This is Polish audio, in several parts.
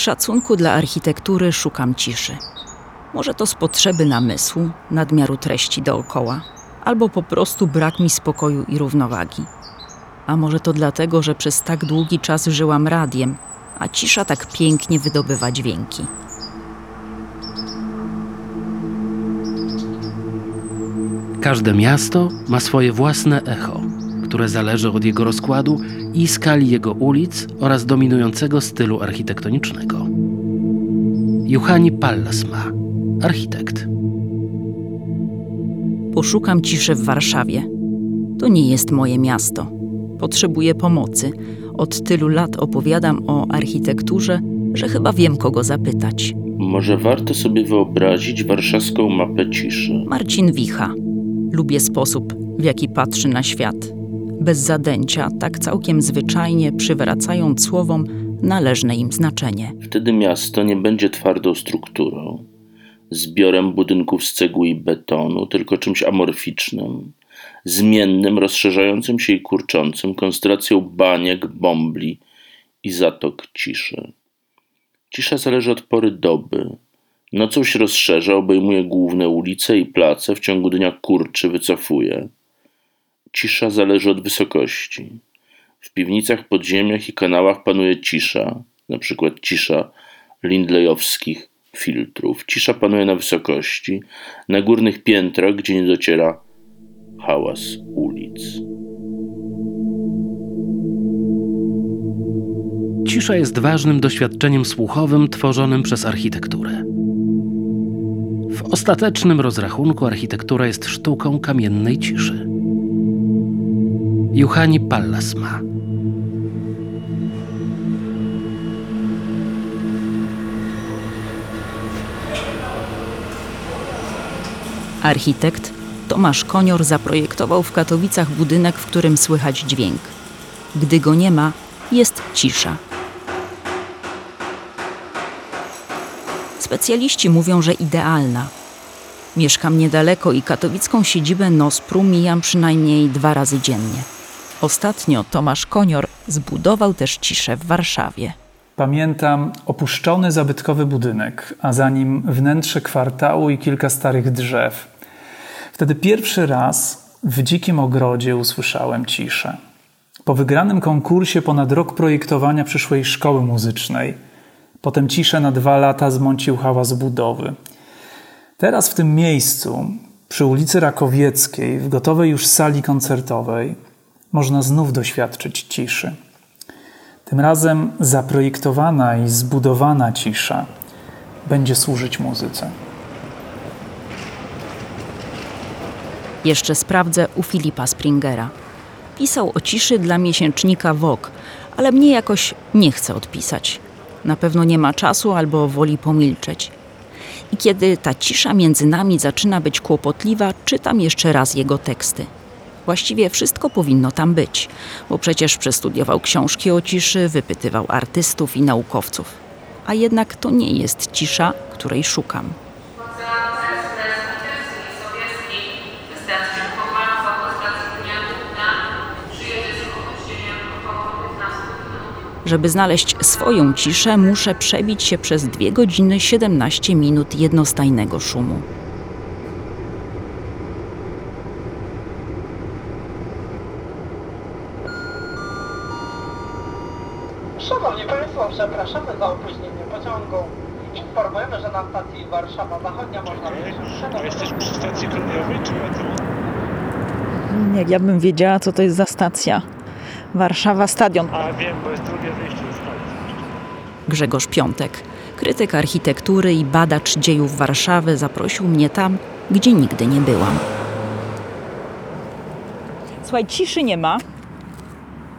Szacunku dla architektury szukam ciszy. Może to z potrzeby namysłu, nadmiaru treści dookoła, albo po prostu brak mi spokoju i równowagi. A może to dlatego, że przez tak długi czas żyłam radiem, a cisza tak pięknie wydobywa dźwięki. Każde miasto ma swoje własne echo, które zależy od jego rozkładu i skali jego ulic oraz dominującego stylu architektonicznego. Juhani Pallas ma, architekt. Poszukam ciszy w Warszawie. To nie jest moje miasto. Potrzebuję pomocy. Od tylu lat opowiadam o architekturze, że chyba wiem, kogo zapytać. Może warto sobie wyobrazić warszawską mapę ciszy. Marcin Wicha. Lubię sposób, w jaki patrzy na świat. Bez zadęcia, tak całkiem zwyczajnie przywracając słowom należne im znaczenie. Wtedy miasto nie będzie twardą strukturą, zbiorem budynków z cegły i betonu, tylko czymś amorficznym, zmiennym, rozszerzającym się i kurczącym, konstellacją baniek, bombli i zatok ciszy. Cisza zależy od pory doby. Nocą się rozszerza, obejmuje główne ulice i place, w ciągu dnia kurczy, wycofuje. Cisza zależy od wysokości. W piwnicach, podziemiach i kanałach panuje cisza, przykład cisza lindleyowskich filtrów. Cisza panuje na wysokości, na górnych piętrach, gdzie nie dociera hałas ulic. Cisza jest ważnym doświadczeniem słuchowym tworzonym przez architekturę. W ostatecznym rozrachunku architektura jest sztuką kamiennej ciszy. Juhani Pallas ma. Architekt Tomasz Konior zaprojektował w Katowicach budynek, w którym słychać dźwięk. Gdy go nie ma, jest cisza. Specjaliści mówią, że idealna. Mieszkam niedaleko i katowicką siedzibę Nospru mijam przynajmniej dwa razy dziennie. Ostatnio Tomasz Konior zbudował też ciszę w Warszawie. Pamiętam opuszczony zabytkowy budynek, a za nim wnętrze kwartału i kilka starych drzew. Wtedy pierwszy raz w dzikim ogrodzie usłyszałem ciszę. Po wygranym konkursie ponad rok projektowania przyszłej szkoły muzycznej. Potem ciszę na dwa lata zmącił hałas budowy. Teraz w tym miejscu, przy ulicy Rakowieckiej, w gotowej już sali koncertowej, można znów doświadczyć ciszy. Tym razem zaprojektowana i zbudowana cisza będzie służyć muzyce. Jeszcze sprawdzę u Filipa Springera. Pisał o ciszy dla miesięcznika Vogue, ale mnie jakoś nie chce odpisać. Na pewno nie ma czasu albo woli pomilczeć. I kiedy ta cisza między nami zaczyna być kłopotliwa, czytam jeszcze raz jego teksty. Właściwie wszystko powinno tam być, bo przecież przestudiował książki o ciszy, wypytywał artystów i naukowców. A jednak to nie jest cisza, której szukam. Żeby znaleźć swoją ciszę, muszę przebić się przez 2 godziny 17 minut jednostajnego szumu. Szanowni Państwo, przepraszamy za opóźnienie pociągu. Informujemy, że na stacji Warszawa Zachodnia można wyjść A jesteś przy stacji kolejowej czy metro? Jak ja bym wiedziała, co to jest za stacja. Warszawa Stadion. A wiem, bo jest drugie wyjście ze stacji. Grzegorz Piątek, krytyk architektury i badacz dziejów Warszawy, zaprosił mnie tam, gdzie nigdy nie byłam. Słuchaj, ciszy nie ma.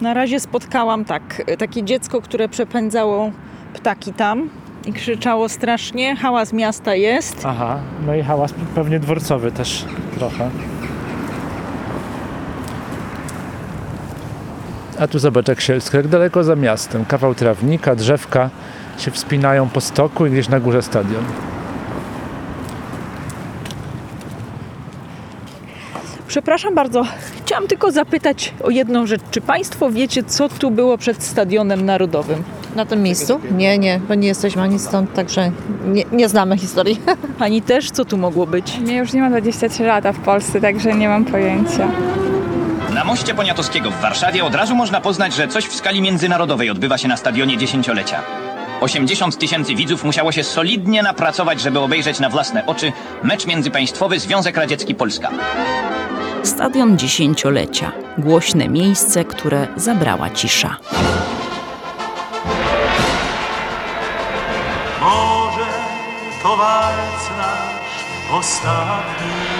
Na razie spotkałam tak, takie dziecko, które przepędzało ptaki tam i krzyczało strasznie. Hałas miasta jest. Aha, no i hałas pewnie dworcowy też trochę. A tu zobacz jak sielsko, jak daleko za miastem. Kawał trawnika, drzewka się wspinają po stoku i gdzieś na górze stadion. Przepraszam bardzo, chciałam tylko zapytać o jedną rzecz. Czy Państwo wiecie, co tu było przed Stadionem Narodowym? Na tym miejscu? Nie, nie, bo nie jesteśmy ani stąd, także nie, nie znamy historii. Pani też, co tu mogło być? Mnie już nie ma 23 lata w Polsce, także nie mam pojęcia. Na moście Poniatowskiego w Warszawie od razu można poznać, że coś w skali międzynarodowej odbywa się na stadionie dziesięciolecia. 80 tysięcy widzów musiało się solidnie napracować, żeby obejrzeć na własne oczy mecz międzypaństwowy Związek Radziecki Polska. Stadion dziesięciolecia. Głośne miejsce, które zabrała cisza. Może to walc nasz ostatni.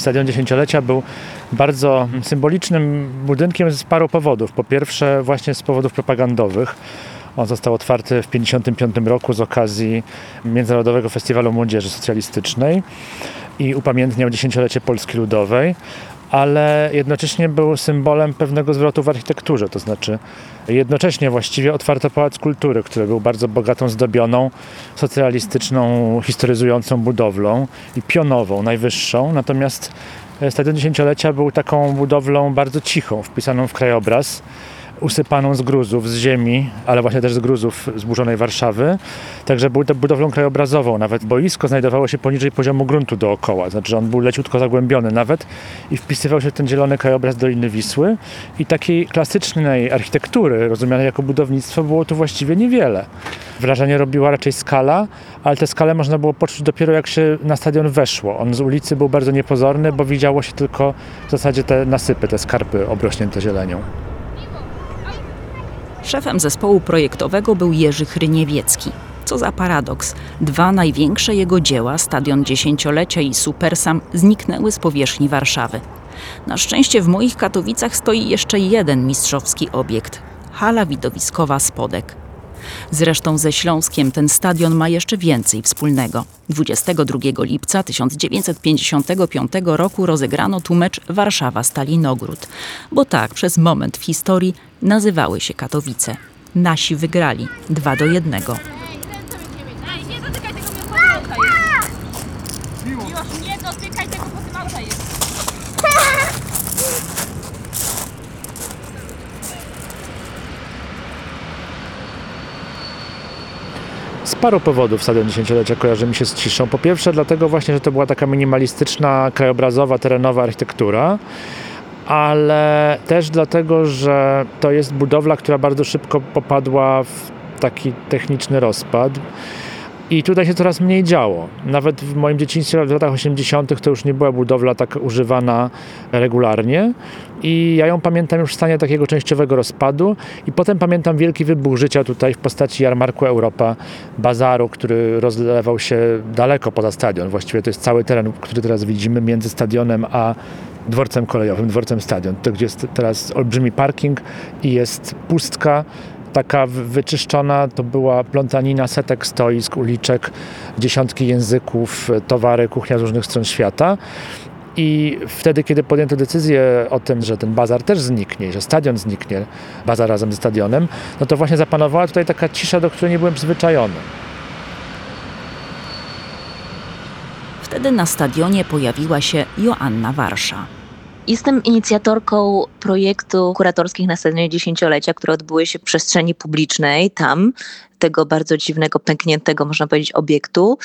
Stadion Dziesięciolecia był bardzo symbolicznym budynkiem z paru powodów. Po pierwsze właśnie z powodów propagandowych. On został otwarty w 1955 roku z okazji Międzynarodowego Festiwalu Młodzieży Socjalistycznej i upamiętniał dziesięciolecie Polski Ludowej, ale jednocześnie był symbolem pewnego zwrotu w architekturze, to znaczy jednocześnie właściwie otwarto Pałac Kultury, który był bardzo bogatą, zdobioną, socjalistyczną, historyzującą budowlą i pionową, najwyższą, natomiast Stadion Dziesięciolecia był taką budowlą bardzo cichą, wpisaną w krajobraz, usypaną z gruzów, z ziemi, ale właśnie też z gruzów zburzonej Warszawy. Także był to budowlą krajobrazową. Nawet boisko znajdowało się poniżej poziomu gruntu dookoła. Znaczy, że on był leciutko zagłębiony nawet i wpisywał się ten zielony krajobraz Doliny Wisły. I takiej klasycznej architektury, rozumianej jako budownictwo, było tu właściwie niewiele. Wrażenie robiła raczej skala, ale tę skalę można było poczuć dopiero jak się na stadion weszło. On z ulicy był bardzo niepozorny, bo widziało się tylko w zasadzie te nasypy, te skarpy obrośnięte zielenią. Szefem zespołu projektowego był Jerzy Chryniewiecki. Co za paradoks. Dwa największe jego dzieła, Stadion Dziesięciolecia i Supersam, zniknęły z powierzchni Warszawy. Na szczęście w moich Katowicach stoi jeszcze jeden mistrzowski obiekt hala widowiskowa Spodek. Zresztą ze Śląskiem ten stadion ma jeszcze więcej wspólnego. 22 lipca 1955 roku rozegrano tu mecz Warszawa-Stalinogród, bo tak przez moment w historii nazywały się Katowice. Nasi wygrali 2 do 1. nie dotykaj tego, bo pod auta jest. Miłosz, nie dotykaj tego, bo tym auta jest. Paru powodów Stadion kojarzy mi się z ciszą. Po pierwsze dlatego właśnie, że to była taka minimalistyczna, krajobrazowa, terenowa architektura, ale też dlatego, że to jest budowla, która bardzo szybko popadła w taki techniczny rozpad. I tutaj się coraz mniej działo. Nawet w moim dzieciństwie w latach 80. to już nie była budowla tak używana regularnie. I ja ją pamiętam już w stanie takiego częściowego rozpadu. I potem pamiętam wielki wybuch życia tutaj w postaci jarmarku Europa, bazaru, który rozlewał się daleko poza stadion. Właściwie to jest cały teren, który teraz widzimy między stadionem a dworcem kolejowym, dworcem stadion. To gdzie jest teraz olbrzymi parking i jest pustka taka wyczyszczona, to była plątanina setek stoisk, uliczek, dziesiątki języków, towary, kuchnia z różnych stron świata. I wtedy, kiedy podjęto decyzję o tym, że ten bazar też zniknie, że stadion zniknie, bazar razem ze stadionem, no to właśnie zapanowała tutaj taka cisza, do której nie byłem przyzwyczajony. Wtedy na stadionie pojawiła się Joanna Warsza. Jestem inicjatorką projektu kuratorskich na stadionie dziesięciolecia, które odbyły się w przestrzeni publicznej, tam, tego bardzo dziwnego, pękniętego, można powiedzieć, obiektu.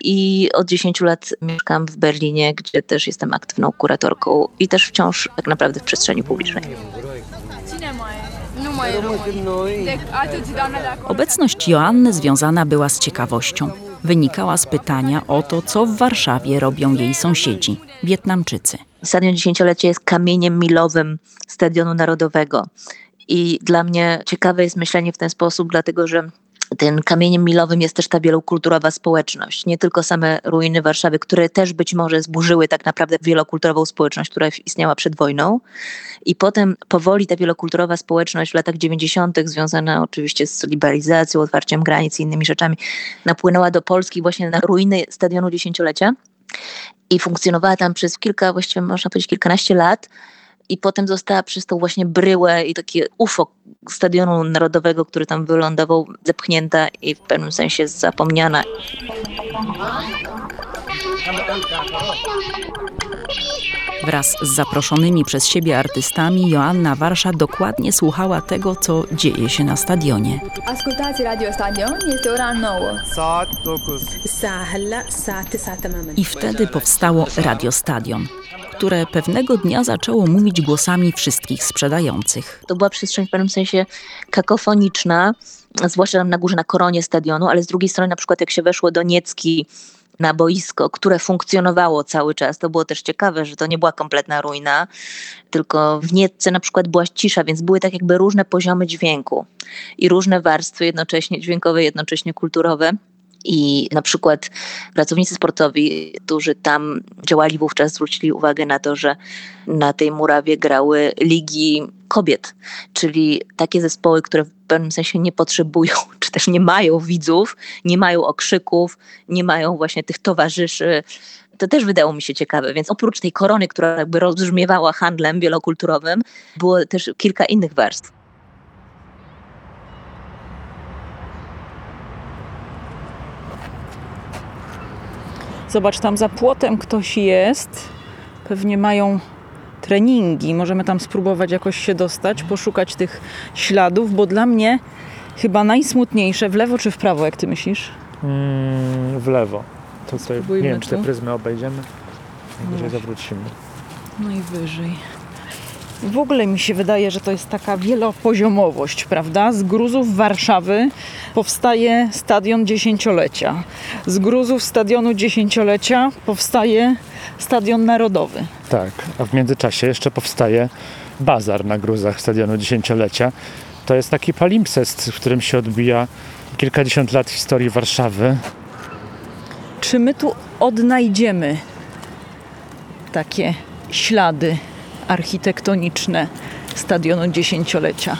I od 10 lat mieszkam w Berlinie, gdzie też jestem aktywną kuratorką i też wciąż tak naprawdę w przestrzeni publicznej. Obecność Joanny związana była z ciekawością. Wynikała z pytania o to, co w Warszawie robią jej sąsiedzi, Wietnamczycy. Stadion Dziesięciolecia jest kamieniem milowym Stadionu Narodowego. I dla mnie ciekawe jest myślenie w ten sposób, dlatego że tym kamieniem milowym jest też ta wielokulturowa społeczność. Nie tylko same ruiny Warszawy, które też być może zburzyły tak naprawdę wielokulturową społeczność, która istniała przed wojną. I potem powoli ta wielokulturowa społeczność w latach 90., związana oczywiście z liberalizacją, otwarciem granic i innymi rzeczami, napłynęła do Polski właśnie na ruiny Stadionu Dziesięciolecia i funkcjonowała tam przez kilka, właściwie można powiedzieć kilkanaście lat i potem została przez tą właśnie bryłę i takie UFO Stadionu Narodowego, który tam wylądował, zepchnięta i w pewnym sensie zapomniana. Wraz z zaproszonymi przez siebie artystami Joanna Warsza dokładnie słuchała tego, co dzieje się na stadionie. I wtedy powstało Radio Stadion, które pewnego dnia zaczęło mówić głosami wszystkich sprzedających. To była przestrzeń w pewnym sensie kakofoniczna, zwłaszcza tam na górze, na koronie stadionu, ale z drugiej strony na przykład jak się weszło do Niecki, na boisko, które funkcjonowało cały czas, to było też ciekawe, że to nie była kompletna ruina, tylko w Niecce na przykład była cisza, więc były tak jakby różne poziomy dźwięku i różne warstwy jednocześnie dźwiękowe, jednocześnie kulturowe. I na przykład pracownicy sportowi, którzy tam działali wówczas, zwrócili uwagę na to, że na tej murawie grały ligi kobiet, czyli takie zespoły, które w pewnym sensie nie potrzebują, czy też nie mają widzów, nie mają okrzyków, nie mają właśnie tych towarzyszy. To też wydało mi się ciekawe, więc oprócz tej korony, która jakby rozbrzmiewała handlem wielokulturowym, było też kilka innych warstw. Zobacz, tam za płotem ktoś jest. Pewnie mają treningi. Możemy tam spróbować jakoś się dostać, poszukać tych śladów, bo dla mnie chyba najsmutniejsze w lewo czy w prawo, jak ty myślisz? Mm, w lewo. To tutaj, nie wiem, czy te tu. pryzmy obejdziemy. Najwyżej właśnie. zawrócimy. Najwyżej. W ogóle mi się wydaje, że to jest taka wielopoziomowość, prawda? Z gruzów Warszawy powstaje stadion dziesięciolecia. Z gruzów stadionu dziesięciolecia powstaje stadion narodowy. Tak, a w międzyczasie jeszcze powstaje bazar na gruzach Stadionu Dziesięciolecia. To jest taki palimpsest, w którym się odbija kilkadziesiąt lat historii Warszawy. Czy my tu odnajdziemy takie ślady architektoniczne stadionu dziesięciolecia?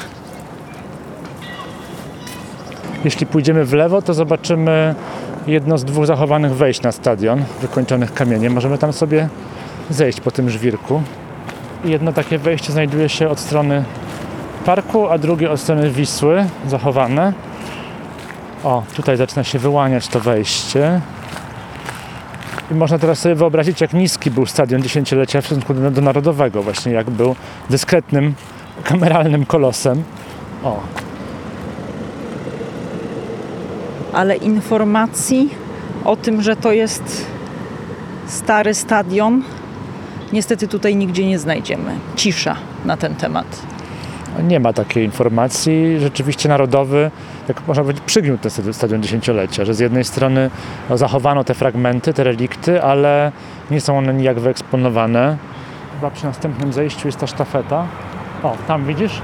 Jeśli pójdziemy w lewo, to zobaczymy jedno z dwóch zachowanych wejść na stadion, wykończonych kamieniem. Możemy tam sobie zejść po tym żwirku. Jedno takie wejście znajduje się od strony parku, a drugie od strony Wisły, zachowane. O, tutaj zaczyna się wyłaniać to wejście. I można teraz sobie wyobrazić, jak niski był stadion dziesięciolecia w stosunku do, do Narodowego, właśnie jak był dyskretnym, kameralnym kolosem. O, ale informacji o tym, że to jest stary stadion, niestety tutaj nigdzie nie znajdziemy. Cisza na ten temat. Nie ma takiej informacji. Rzeczywiście narodowy, jak można powiedzieć, przygniótł ten stadion- dziesięciolecia, że z jednej strony no, zachowano te fragmenty, te relikty, ale nie są one nijak wyeksponowane. Chyba przy następnym zejściu jest ta sztafeta. O, tam widzisz?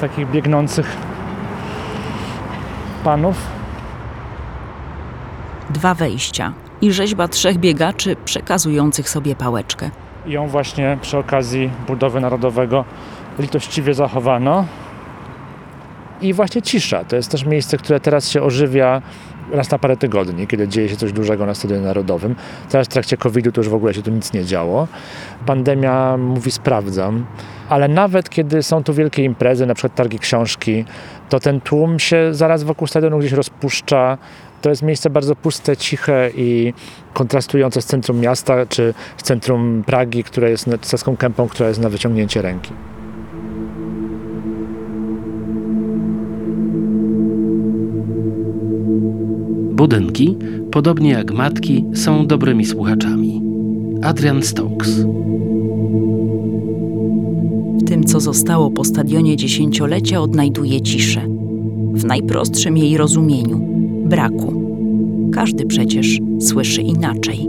Takich biegnących panów. Dwa wejścia i rzeźba trzech biegaczy przekazujących sobie pałeczkę. I ją właśnie przy okazji budowy narodowego litościwie zachowano. I właśnie cisza. To jest też miejsce, które teraz się ożywia raz na parę tygodni, kiedy dzieje się coś dużego na Stadionie Narodowym. Teraz w trakcie COVID-u to już w ogóle się tu nic nie działo. Pandemia mówi sprawdzam, ale nawet kiedy są tu wielkie imprezy, na przykład targi książki, to ten tłum się zaraz wokół stadionu gdzieś rozpuszcza. To jest miejsce bardzo puste, ciche i kontrastujące z centrum miasta, czy z centrum Pragi, które jest Saską Kępą, która jest na wyciągnięcie ręki. Budynki, podobnie jak matki, są dobrymi słuchaczami. Adrian Stokes. W tym, co zostało po stadionie dziesięciolecia, odnajduje ciszę. W najprostszym jej rozumieniu braku. Każdy przecież słyszy inaczej.